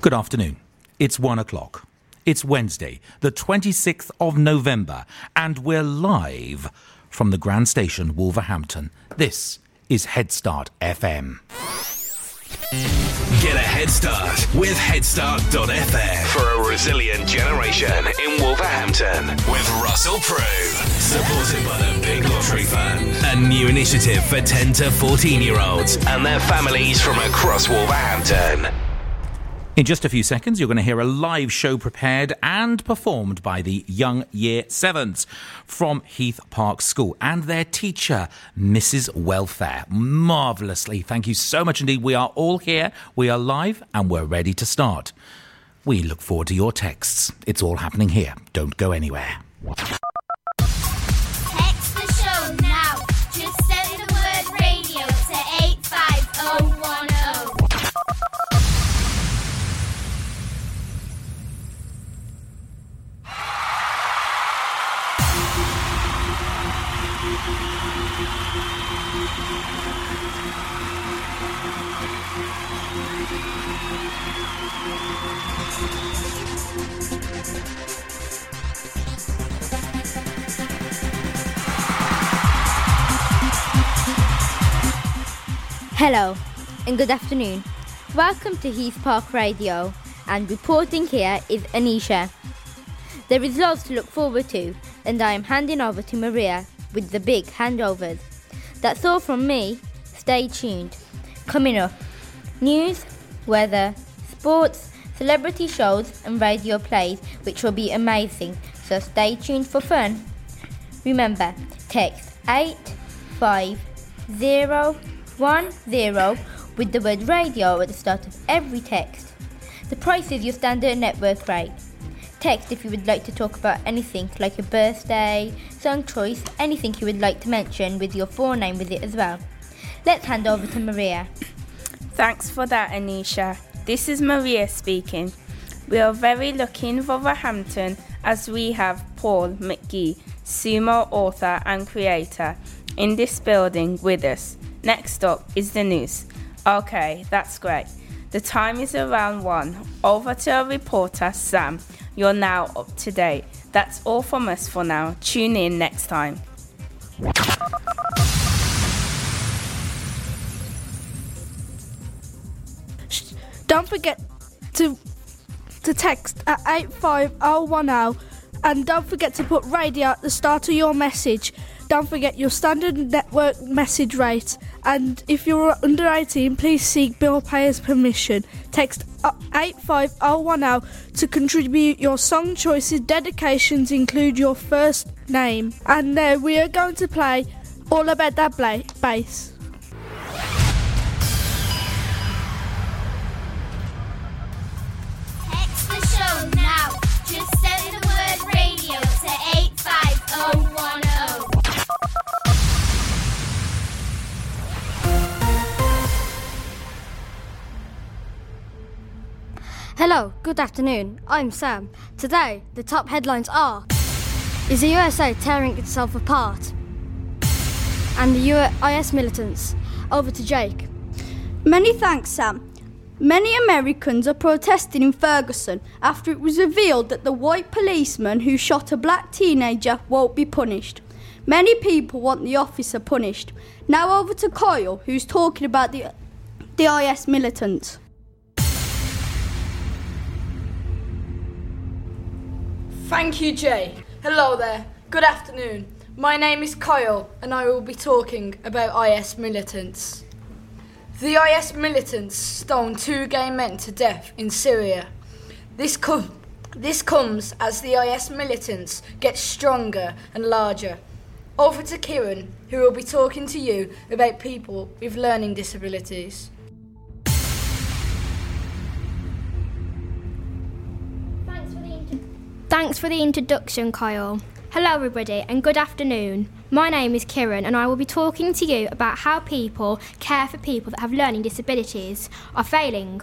Good afternoon. It's one o'clock. It's Wednesday, the 26th of November, and we're live from the Grand Station, Wolverhampton. This is Head Start FM. Get a head start with headstart.fm for a resilient generation in Wolverhampton with Russell Prue. Supported by the Big Lottery Fund. A new initiative for 10 to 14 year olds and their families from across Wolverhampton. In just a few seconds, you're going to hear a live show prepared and performed by the Young Year Sevens from Heath Park School and their teacher, Mrs. Welfare. Marvellously. Thank you so much indeed. We are all here, we are live, and we're ready to start. We look forward to your texts. It's all happening here. Don't go anywhere. Hello and good afternoon. Welcome to Heath Park Radio and reporting here is Anisha. There is lots to look forward to and I am handing over to Maria with the big handovers. That's all from me. Stay tuned. Coming up, news, weather, sports, celebrity shows and radio plays which will be amazing. So stay tuned for fun. Remember, text 85010 with the word radio at the start of every text. The price is your standard network rate. Text if you would like to talk about anything like your birthday, song choice, anything you would like to mention with your forename with it as well. Let's hand over to Maria. Thanks for that, Anisha. This is Maria speaking. We are very lucky in Wolverhampton as we have Paul McGee, sumo author and creator, in this building with us. Next up is the news. Okay, that's great. The time is around one. Over to our reporter, Sam. You're now up to date. That's all from us for now. Tune in next time. Don't forget to to text at 85010 and don't forget to put radio at the start of your message. Don't forget your standard network message rate and if you're under 18 please seek bill payer's permission. Text 85010 to contribute your song choices. Dedications include your first name. And now we are going to play All About That bla- Bass. Hello, good afternoon. I'm Sam. Today, the top headlines are Is the USA tearing itself apart? And the US militants. Over to Jake. Many thanks, Sam. Many Americans are protesting in Ferguson after it was revealed that the white policeman who shot a black teenager won't be punished. Many people want the officer punished. Now over to Kyle, who's talking about the, the IS militants. Thank you, Jay. Hello there. Good afternoon. My name is Kyle, and I will be talking about IS militants. The IS militants stoned two gay men to death in Syria. This, com- this comes as the IS militants get stronger and larger. Over to Kieran, who will be talking to you about people with learning disabilities. Thanks for the introduction, Kyle. Hello, everybody, and good afternoon. My name is Kieran, and I will be talking to you about how people care for people that have learning disabilities are failing.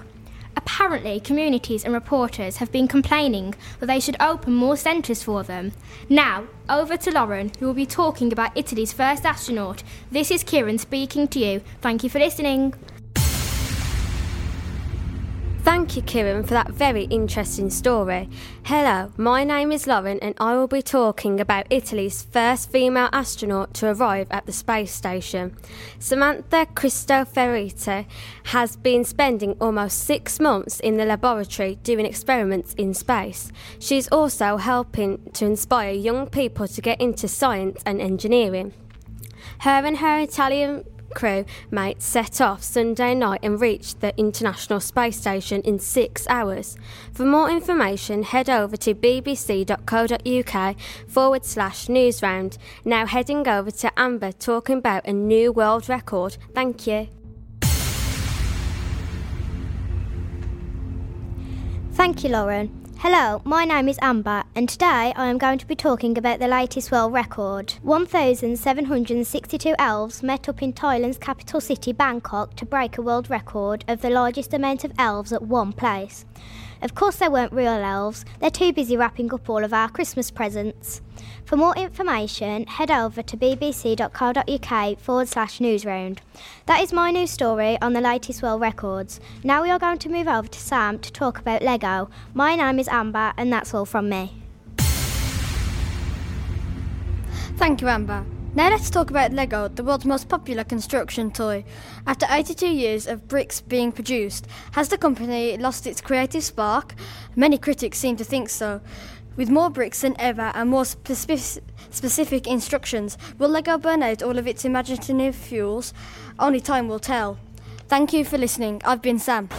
Apparently, communities and reporters have been complaining that they should open more centres for them. Now, over to Lauren, who will be talking about Italy's first astronaut. This is Kieran speaking to you. Thank you for listening. Thank you, Kieran, for that very interesting story. Hello, my name is Lauren, and I will be talking about Italy's first female astronaut to arrive at the space station. Samantha Cristoforetti has been spending almost six months in the laboratory doing experiments in space. She's also helping to inspire young people to get into science and engineering. Her and her Italian crew mates set off Sunday night and reached the International Space Station in six hours. For more information, head over to bbc.co.uk forward slash newsround. Now heading over to Amber talking about a new world record. Thank you. Thank you, Lauren. Hello, my name is Amber, and today I am going to be talking about the latest world record. 1,762 elves met up in Thailand's capital city, Bangkok, to break a world record of the largest amount of elves at one place. Of course, they weren't real elves, they're too busy wrapping up all of our Christmas presents. For more information, head over to bbc.co.uk forward slash newsround. That is my news story on the latest world records. Now we are going to move over to Sam to talk about Lego. My name is Amber, and that's all from me. Thank you, Amber. Now let's talk about Lego, the world's most popular construction toy. After 82 years of bricks being produced, has the company lost its creative spark? Many critics seem to think so. With more bricks than ever and more speci- specific instructions, will Lego burn out all of its imaginative fuels? Only time will tell. Thank you for listening. I've been Sam.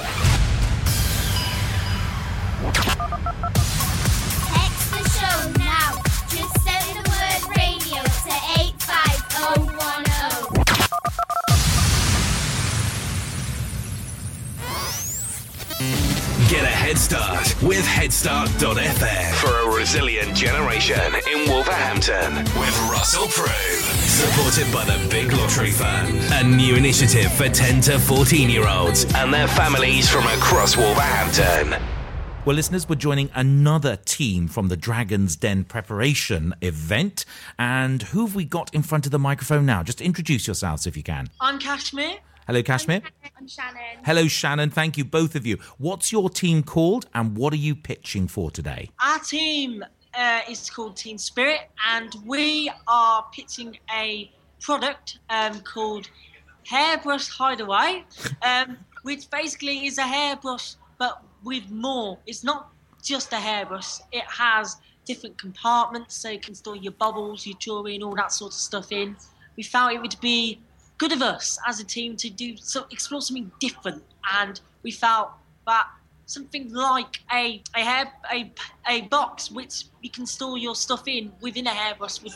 Get a head start with headstart.fm for a resilient generation in Wolverhampton with Russell Prue. Supported by the Big Lottery Fund, a new initiative for 10 to 14 year olds and their families from across Wolverhampton. Well, listeners, we're joining another team from the Dragon's Den preparation event. And who have we got in front of the microphone now? Just introduce yourselves if you can. I'm Kashmir. Hello, Kashmir. I'm Shannon. Hello, Shannon. Thank you, both of you. What's your team called and what are you pitching for today? Our team uh, is called Team Spirit, and we are pitching a product um, called Hairbrush Hideaway, um, which basically is a hairbrush but with more. It's not just a hairbrush, it has different compartments so you can store your bubbles, your jewelry, and all that sort of stuff in. We felt it would be good of us as a team to do so explore something different and we felt that something like a a hair a, a box which you can store your stuff in within a hairbrush would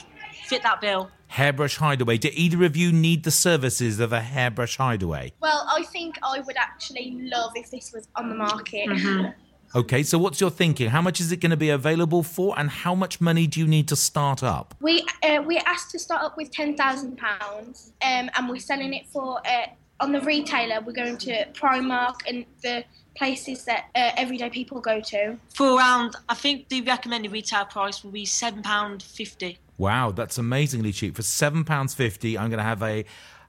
fit that bill Hairbrush Hideaway. Do either of you need the services of a hairbrush hideaway? Well, I think I would actually love if this was on the market. Mm-hmm. Okay, so what's your thinking? How much is it going to be available for, and how much money do you need to start up? We uh, we asked to start up with ten thousand pounds, um, and we're selling it for uh, on the retailer. We're going to Primark and the places that uh, everyday people go to. for around i think the recommended retail price will be £7.50 Wow, that's amazingly cheap. For £7.50, I'm going to have a,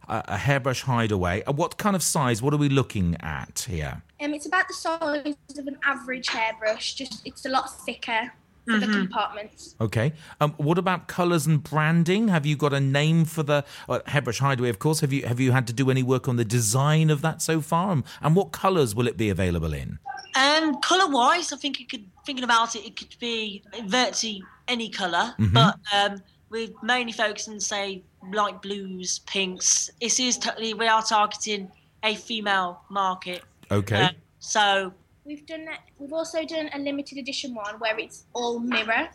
a, a hairbrush hideaway. Uh, What kind of size? What are we looking at here? Um, it's about the size of an average hairbrush. Just it's a lot thicker for the compartments. Okay. Um, what about colours and branding? Have you got a name for the uh, hairbrush hideaway? Of course. Have you have you had to do any work on the design of that so far? Um, and what colours will it be available in? um color wise i think you could thinking about it it could be virtually any color Mhm. but um we're mainly focusing say light blues pinks this is totally we are targeting a female market Okay. Um, so We've done that. We've also done a limited edition one where it's all mirror,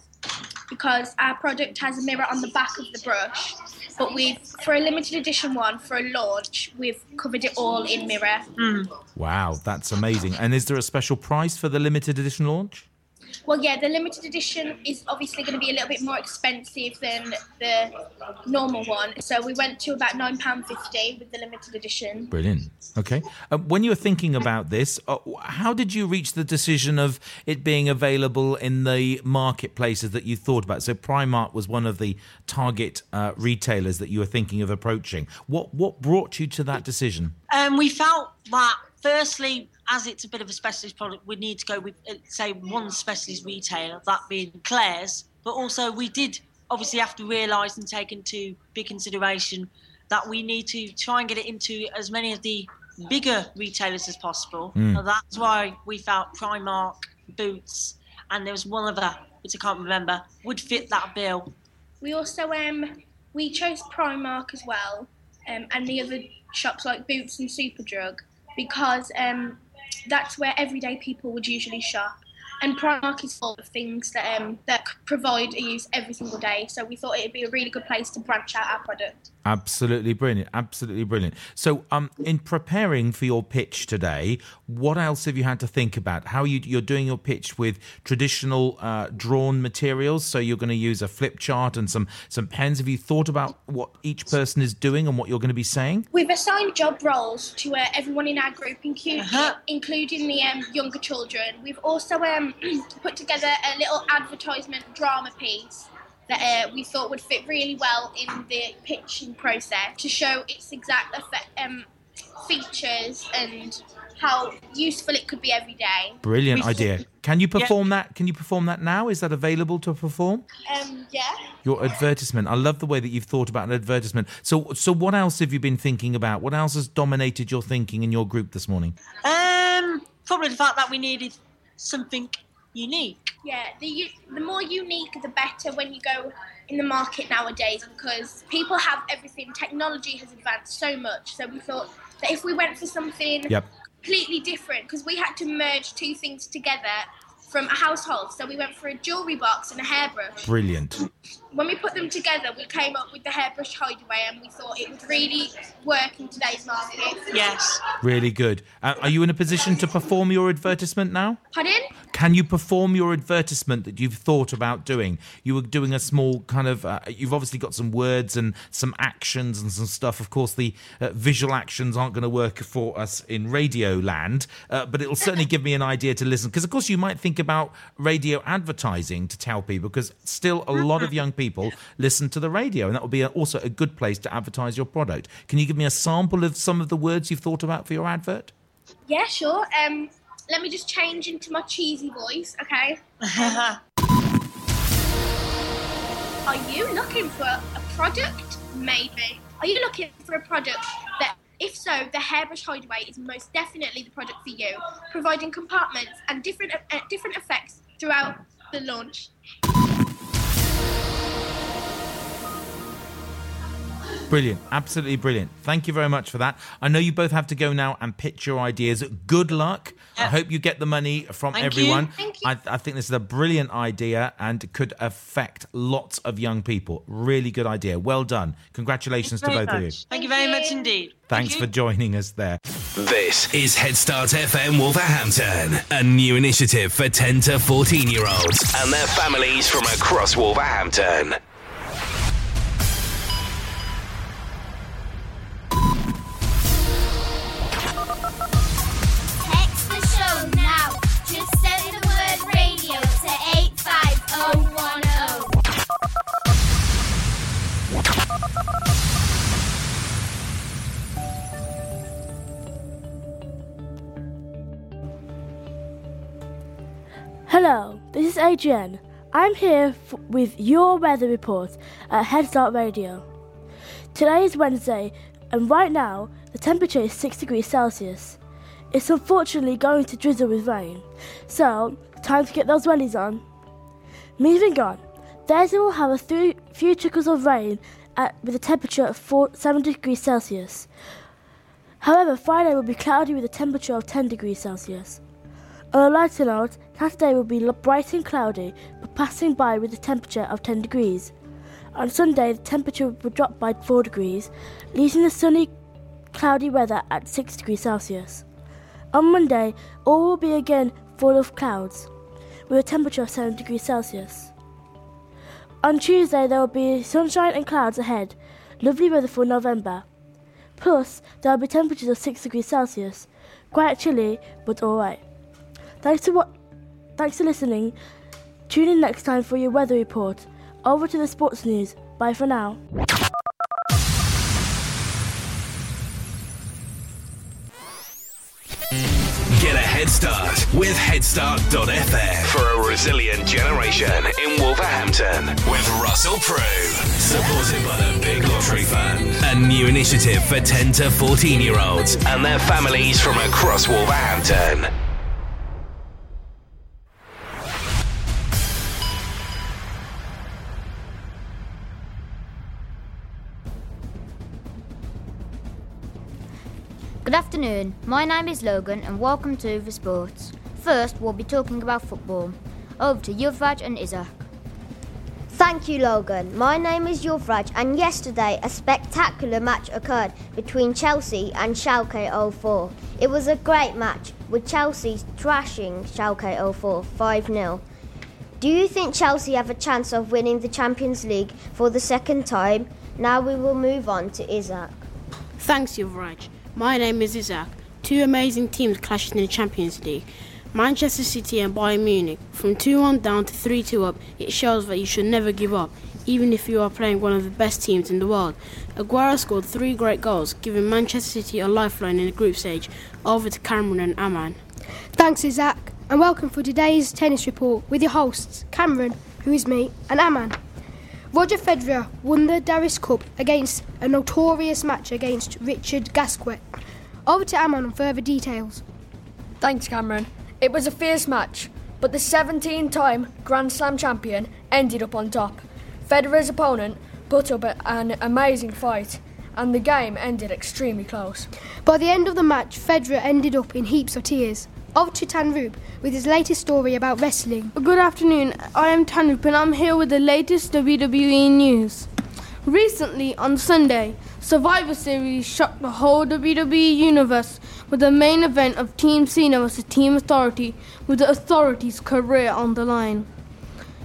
because our product has a mirror on the back of the brush. But we've for a limited edition one for a launch, we've covered it all in mirror. Wow, that's amazing. And is there a special price for the limited edition launch? Well, yeah, the limited edition is obviously going to be a little bit more expensive than the normal one. So we went to about nine pound fifty with the limited edition. Brilliant. Okay. Uh, when you were thinking about this, uh, how did you reach the decision of it being available in the marketplaces that you thought about? So Primark was one of the target uh, retailers that you were thinking of approaching. What what brought you to that decision? um we felt that firstly, as it's a bit of a specialist product, we need to go with, uh, say, one specialist retailer, that being Claire's. But also, we did obviously have to realise and take into big consideration that we need to try and get it into as many of the bigger retailers as possible. Mm. That's why we felt Primark, Boots, and there was one other, which I can't remember, would fit that bill. We also um we chose Primark as well, um, and the other shops like Boots and Superdrug because um that's where everyday people would usually shop. And Primark is full of things that um that provide a use every single day. So we thought it'd be a really good place to branch out our product. Absolutely brilliant. Absolutely brilliant. So, um, in preparing for your pitch today, what else have you had to think about? How you you're doing your pitch with traditional uh, drawn materials? So you're going to use a flip chart and some some pens. Have you thought about what each person is doing and what you're going to be saying? We've assigned job roles to uh, everyone in our group, including, including the um, younger children. We've also um, put together a little advertisement drama piece that uh, we thought would fit really well in the pitching process to show its exact effect, um, features and how useful it could be every day. Brilliant We- idea. Can you perform that? Can you perform that now? Is that available to perform? Um, yeah. Your advertisement. I love the way that you've thought about an advertisement. So, so what else have you been thinking about? What else has dominated your thinking in your group this morning? Um, probably the fact that we needed something unique. Yeah, the the more unique, the better when you go in the market nowadays because people have everything. Technology has advanced so much, so we thought that if we went for something Yep. completely different, because we had to merge two things together from a household, so we went for a jewelry box and a hairbrush. Brilliant. When we put them together, we came up with the hairbrush hideaway, and we thought it would really work in today's market. Yes. Really good. Uh, are you in a position to perform your advertisement now? Pardon? Can you perform your advertisement that you've thought about doing? You were doing a small kind of. Uh, you've obviously got some words and some actions and some stuff. Of course, the uh, visual actions aren't going to work for us in radio land, uh, but it'll certainly give me an idea to listen. Because of course, you might think about radio advertising to tell people, because still a lot of young people listen to the radio, and that would be also a good place to advertise your product. Can you give me a sample of some of the words you've thought about for your advert? Yeah, sure. Um, let me just change into my cheesy voice, okay? Are you looking for a product? Maybe. Are you looking for a product that, if so, the hairbrush hideaway is most definitely the product for you, providing compartments and different uh, different effects throughout the launch. Brilliant, absolutely brilliant. Thank you very much for that. I know you both have to go now and pitch your ideas. Good luck. I hope you get the money from Thank you. everyone. Thank I, I think this is a brilliant idea and could affect lots of young people. Really good idea. Well done. Congratulations to Very both of you. much. Thank you very much indeed. Thanks for joining us there. This is Head Start FM Wolverhampton, a new initiative for 10 to 14 year olds and their families from across Wolverhampton. Hello, this is Adrienne. I'm here f- with your weather report at Head Start Radio. Today is Wednesday, and right now the temperature is 6 degrees Celsius. It's unfortunately going to drizzle with rain, so time to get those wellies on. Moving on, Thursday will have a th- few trickles of rain at, with a temperature of 4, 7 degrees Celsius. However, Friday will be cloudy with a temperature of 10 degrees Celsius. Lighter note, Saturday will be bright and cloudy, but passing by with a temperature of 10 degrees. On Sunday, the temperature will drop by 4 degrees, leaving the sunny, cloudy weather at 6 degrees Celsius. On Monday, all will be again full of clouds, with a temperature of 7 degrees Celsius. On Tuesday, there will be sunshine and clouds ahead, lovely weather for November. Plus, there will be temperatures of 6 degrees Celsius, quite chilly, but alright. Thanks to what thanks for listening. Tune in next time for your weather report. Over to the sports news. Bye for now. Get a head start with headstart.fm for a resilient generation in Wolverhampton with Russell Prue. Supported by the Big Lottery Fund. A new initiative for 10 to 14 year olds and their families from across Wolverhampton. Afternoon, my name is Logan and welcome to The Sports. First, we'll be talking about football. Over to Yuvraj and Isaac. Thank you, Logan. My name is Yuvraj, and yesterday a spectacular match occurred between Chelsea and Schalke 04. It was a great match, with Chelsea thrashing Schalke 04 5 0. Do you think Chelsea have a chance of winning the Champions League for the second time? Now we will move on to Isaac. Thanks, Yuvraj. My name is Isaac. Two amazing teams clashed in the Champions League. Manchester City and Bayern Munich. From 2 1 down to 3 2 up, it shows that you should never give up, even if you are playing one of the best teams in the world. Aguero scored three great goals, giving Manchester City a lifeline in the group stage. Over to Cameron and Aman. Thanks, Isaac, and welcome for today's tennis report with your hosts, Cameron, who is me, and Aman. Roger Federer won the Davis Cup against a notorious match against Richard Gasquet. Over to Aman on further details. Thanks, Cameron. It was a fierce match, but the 17 time Grand Slam champion ended up on top. Federer's opponent put up a- an amazing fight, and the game ended extremely close. By the end of the match, Federer ended up in heaps of tears. Over to Tanroop with his latest story about wrestling. Good afternoon. I am Tanup and I'm here with the latest WWE news. Recently, on Sunday, Survivor Series shocked the whole WWE universe with the main event of Team Cena vs. Team Authority, with the Authority's career on the line.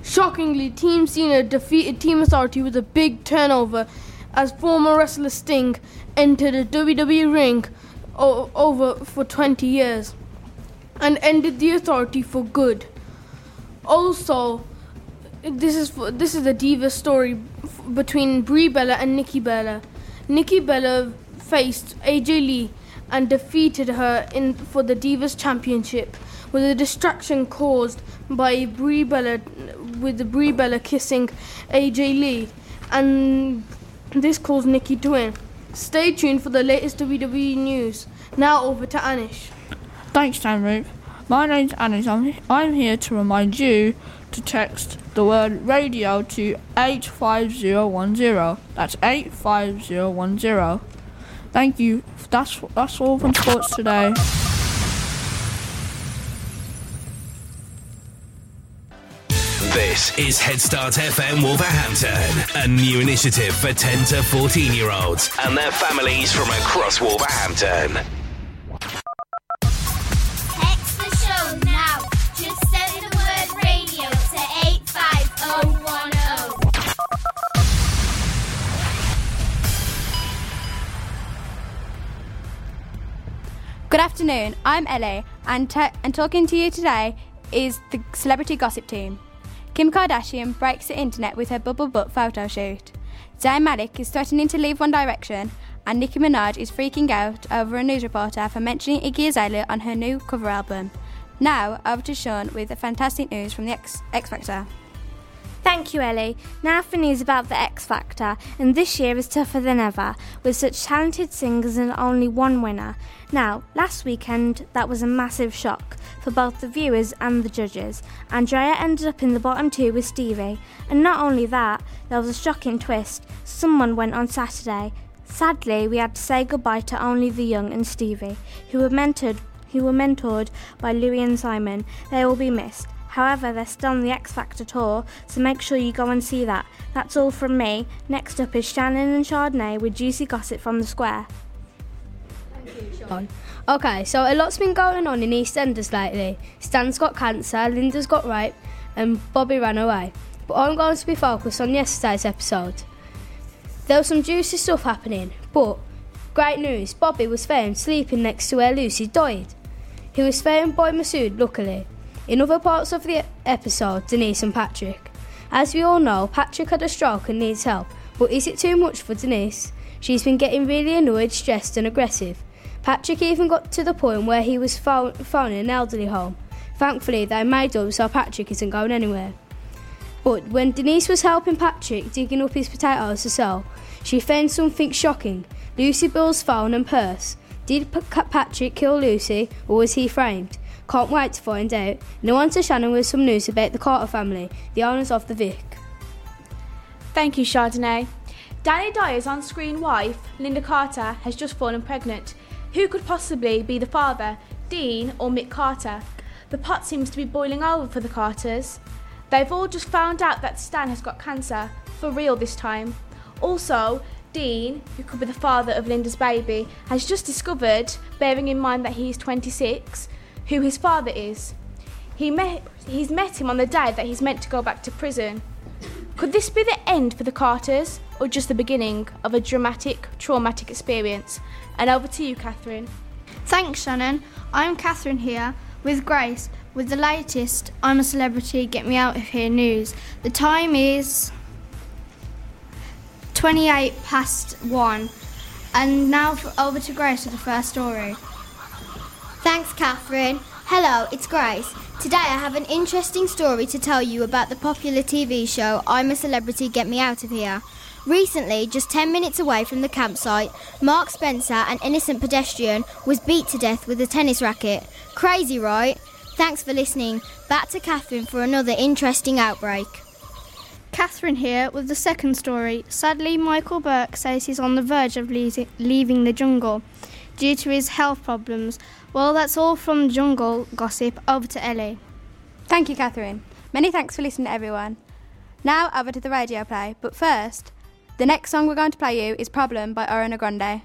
Shockingly, Team Cena defeated Team Authority with a big turnover as former wrestler Sting entered the WWE ring over for 20 years and ended the authority for good. Also, this is this is a diva story f- between Brie Bella and Nikki Bella. Nikki Bella faced AJ Lee and defeated her in for the Divas Championship with a distraction caused by Brie Bella with the Brie Bella kissing AJ Lee and this caused Nikki to win. Stay tuned for the latest WWE news. Now over to Anish. Thanks, Tanroop. My name's Anish. I'm, I'm here to remind you to text the word radio to 85010. That's 85010. Thank you. That's that's all from sports today. This is Headstart FM Wolverhampton, a new initiative for 10 to 14 year olds and their families from across Wolverhampton. Good afternoon, I'm Ellie, and, ta- and talking to you today is the celebrity gossip team. Kim Kardashian breaks the internet with her bubble butt photo shoot. Zayn Malik is threatening to leave One Direction, and Nicki Minaj is freaking out over a news reporter for mentioning Iggy Azalea on her new cover album. Now, over to Sean with the fantastic news from the X, X Factor. Thank you, Ellie. Now for news about the X Factor, and this year is tougher than ever, with such talented singers and only one winner. Now, last weekend, that was a massive shock for both the viewers and the judges. Andrea ended up in the bottom two with Stevi, and not only that, there was a shocking twist. Someone went on Saturday. Sadly, we had to say goodbye to only the young and Stevi, who were mentored, who were mentored by Louis and Simon. They will be missed. However, they're still on the X Factor tour, so make sure you go and see that. That's all from me. Next up is Shannon and Chardonnay with juicy gossip from the square. Okay, so a lot's been going on in EastEnders lately. Stan's got cancer, Linda's got rape, and Bobby ran away. But I'm going to be focused on yesterday's episode. There was some juicy stuff happening, but great news Bobby was found sleeping next to where Lucy died. He was found by Masood, luckily. In other parts of the episode, Denise and Patrick. As we all know, Patrick had a stroke and needs help, but is it too much for Denise? She's been getting really annoyed, stressed, and aggressive. Patrick even got to the point where he was phone- phoning an elderly home. Thankfully, they made up so Patrick isn't going anywhere. But when Denise was helping Patrick digging up his potatoes to sell, she found something shocking Lucy Beale's phone and purse. Did Patrick kill Lucy or was he framed? Can't wait to find out. Now on to Shannon with some news about the Carter family, the owners of the Vic. Thank you, Chardonnay. Danny Dyer's on screen wife, Linda Carter, has just fallen pregnant. Who could possibly be the father, Dean or Mick Carter? The pot seems to be boiling over for the Carters. They've all just found out that Stan has got cancer, for real this time. Also, Dean, who could be the father of Linda's baby, has just discovered, bearing in mind that he's 26, who his father is. He met, he's met him on the day that he's meant to go back to prison. Could this be the end for the Carters, or just the beginning of a dramatic, traumatic experience? And over to you, Catherine. Thanks, Shannon. I'm Catherine here with Grace with the latest I'm a Celebrity, Get Me Out of Here news. The time is 28 past 1. And now for, over to Grace with the first story. Thanks, Catherine. Hello, it's Grace. Today I have an interesting story to tell you about the popular TV show I'm a Celebrity, Get Me Out of Here. Recently, just 10 minutes away from the campsite, Mark Spencer, an innocent pedestrian, was beat to death with a tennis racket. Crazy, right? Thanks for listening. Back to Catherine for another interesting outbreak. Catherine here with the second story. Sadly, Michael Buerk says he's on the verge of leaving the jungle due to his health problems. Well, that's all from jungle gossip. Over to Ellie. Thank you, Catherine. Many thanks for listening, everyone. Now over to the radio play, but first, the next song we're going to play you is Problem by Ariana Grande.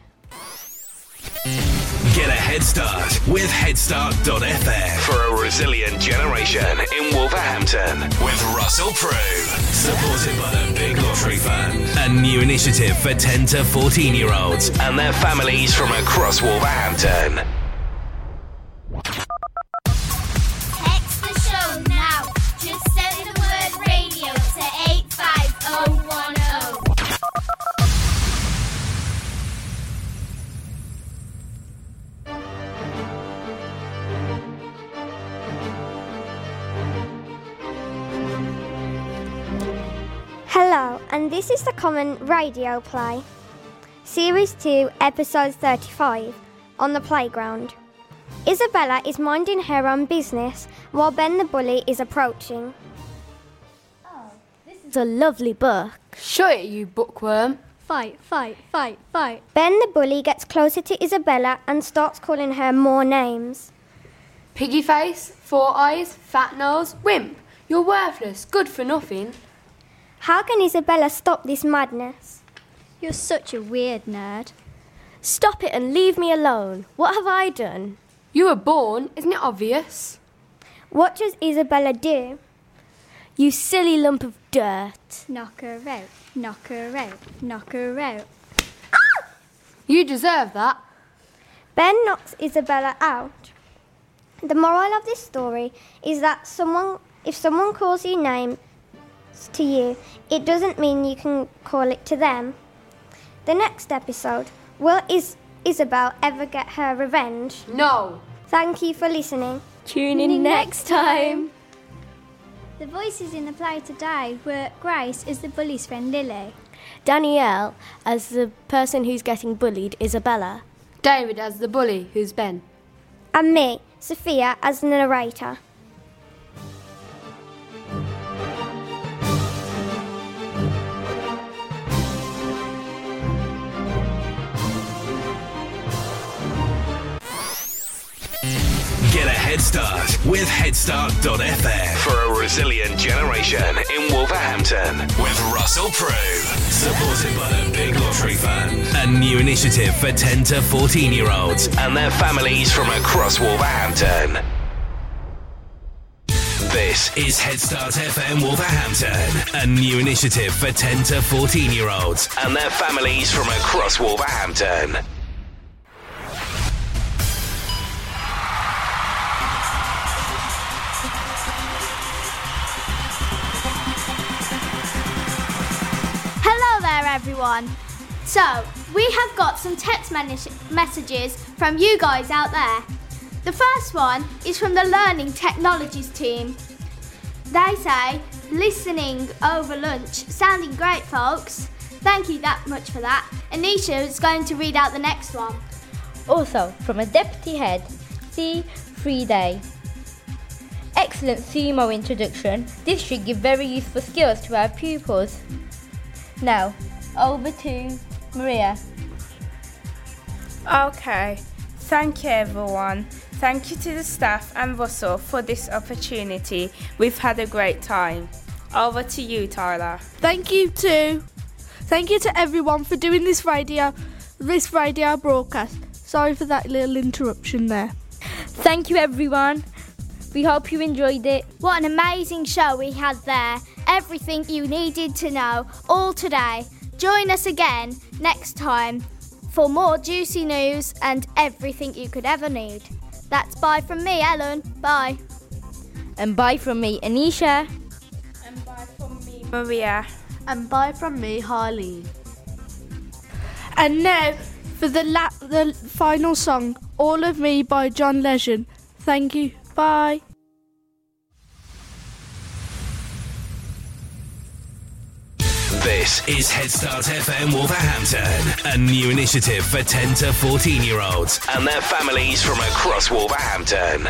Get a head start with headstart.fm for a resilient generation in Wolverhampton with Russell Prue. Supported by the Big Lottery Fund. A new initiative for 10 to 14 year olds and their families from across Wolverhampton. And this is the Common Radio Play. Series 2, Episode 35 On the Playground. Isabella is minding her own business while Ben the Bully is approaching. Oh, this is a lovely book. Shut it, you bookworm. Fight, fight, fight, fight. Ben the Bully gets closer to Isabella and starts calling her more names. Piggy face, four eyes, fat nose, wimp. You're worthless, good for nothing. How can Isabella stop this madness? You're such a weird nerd. Stop it and leave me alone. What have I done? You were born, isn't it obvious? What does Isabella do? You silly lump of dirt. Knock her out, knock her out, knock her out. You deserve that. Ben knocks Isabella out. The moral of this story is that someone, if someone calls you names to you, it doesn't mean you can call it to them. The next episode, will is Isabel ever get her revenge? No. Thank you for listening. Tune in next time. The voices in the play today were Grace as the bully's friend Lily, Danielle as the person who's getting bullied, Isabella. David as the bully, who's Ben. And me, Sophia, as the narrator. Head start with headstart.fm for a resilient generation in Wolverhampton with Russell Prue. Supported by the Big Lottery Fund. A new initiative for 10 to 14 year olds and their families from across Wolverhampton. This is Head Start FM Wolverhampton, a new initiative for 10 to 14 year olds and their families from across Wolverhampton. Everyone. So, we have got some text messages from you guys out there. The first one is from the Learning Technologies team. They say, listening over lunch, sounding great, folks. Thank you that much for that. Anisha is going to read out the next one. Also, from a deputy head, C. Friday. Excellent CMO introduction. This should give very useful skills to our pupils. Now, over to Maria. Okay, thank you everyone. Thank you to the staff and Russell for this opportunity. We've had a great time. Over to you, Tyler. Thank you too. Thank you to everyone for doing this radio, this radio broadcast. Sorry for that little interruption there. Thank you, everyone. We hope you enjoyed it. What an amazing show we had there. Everything you needed to know, all today. Join us again next time for more juicy news and everything you could ever need. That's bye from me, Ellen. Bye. And bye from me, Anisha. And bye from me, Maria. And bye from me, Harleen. And now for the la- the final song, "All of Me" by John Legend. Thank you. Bye. This is Head Start FM Wolverhampton, a new initiative for 10 to 14 year olds and their families from across Wolverhampton.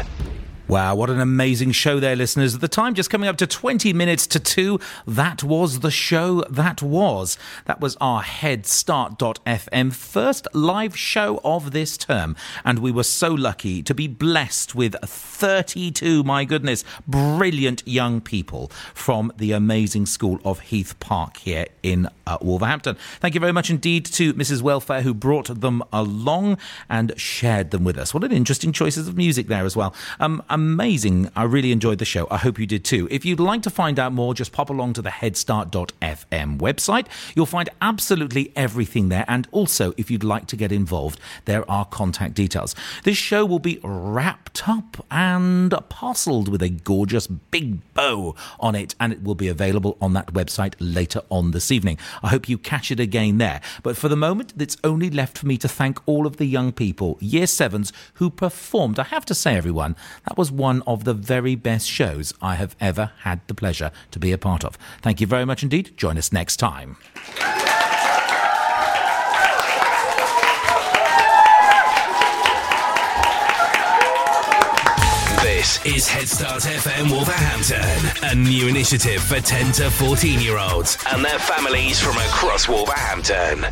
Wow, what an amazing show there, listeners. At the time, just coming up to 20 minutes to 2, that was the show that was. That was our Headstart.fm first live show of this term. And we were so lucky to be blessed with 32, my goodness, brilliant young people from the amazing school of Heath Park here in uh, Wolverhampton. Thank you very much indeed to Mrs. Welfare who brought them along and shared them with us. What an interesting choices of music there as well. Um, amazing. I really enjoyed the show. I hope you did too. If you'd like to find out more, just pop along to the Headstart.fm website. You'll find absolutely everything there. And also, if you'd like to get involved, there are contact details. This show will be wrapped up and parceled with a gorgeous big bow on it, and it will be available on that website later on this evening. I hope you catch it again there. But for the moment, it's only left for me to thank all of the young people, year sevens, who performed. I have to say, everyone, that was one of the very best shows I have ever had the pleasure to be a part of. Thank you very much indeed. Join us next time. This is Head Start FM Wolverhampton, a new initiative for 10 to 14 year olds and their families from across Wolverhampton.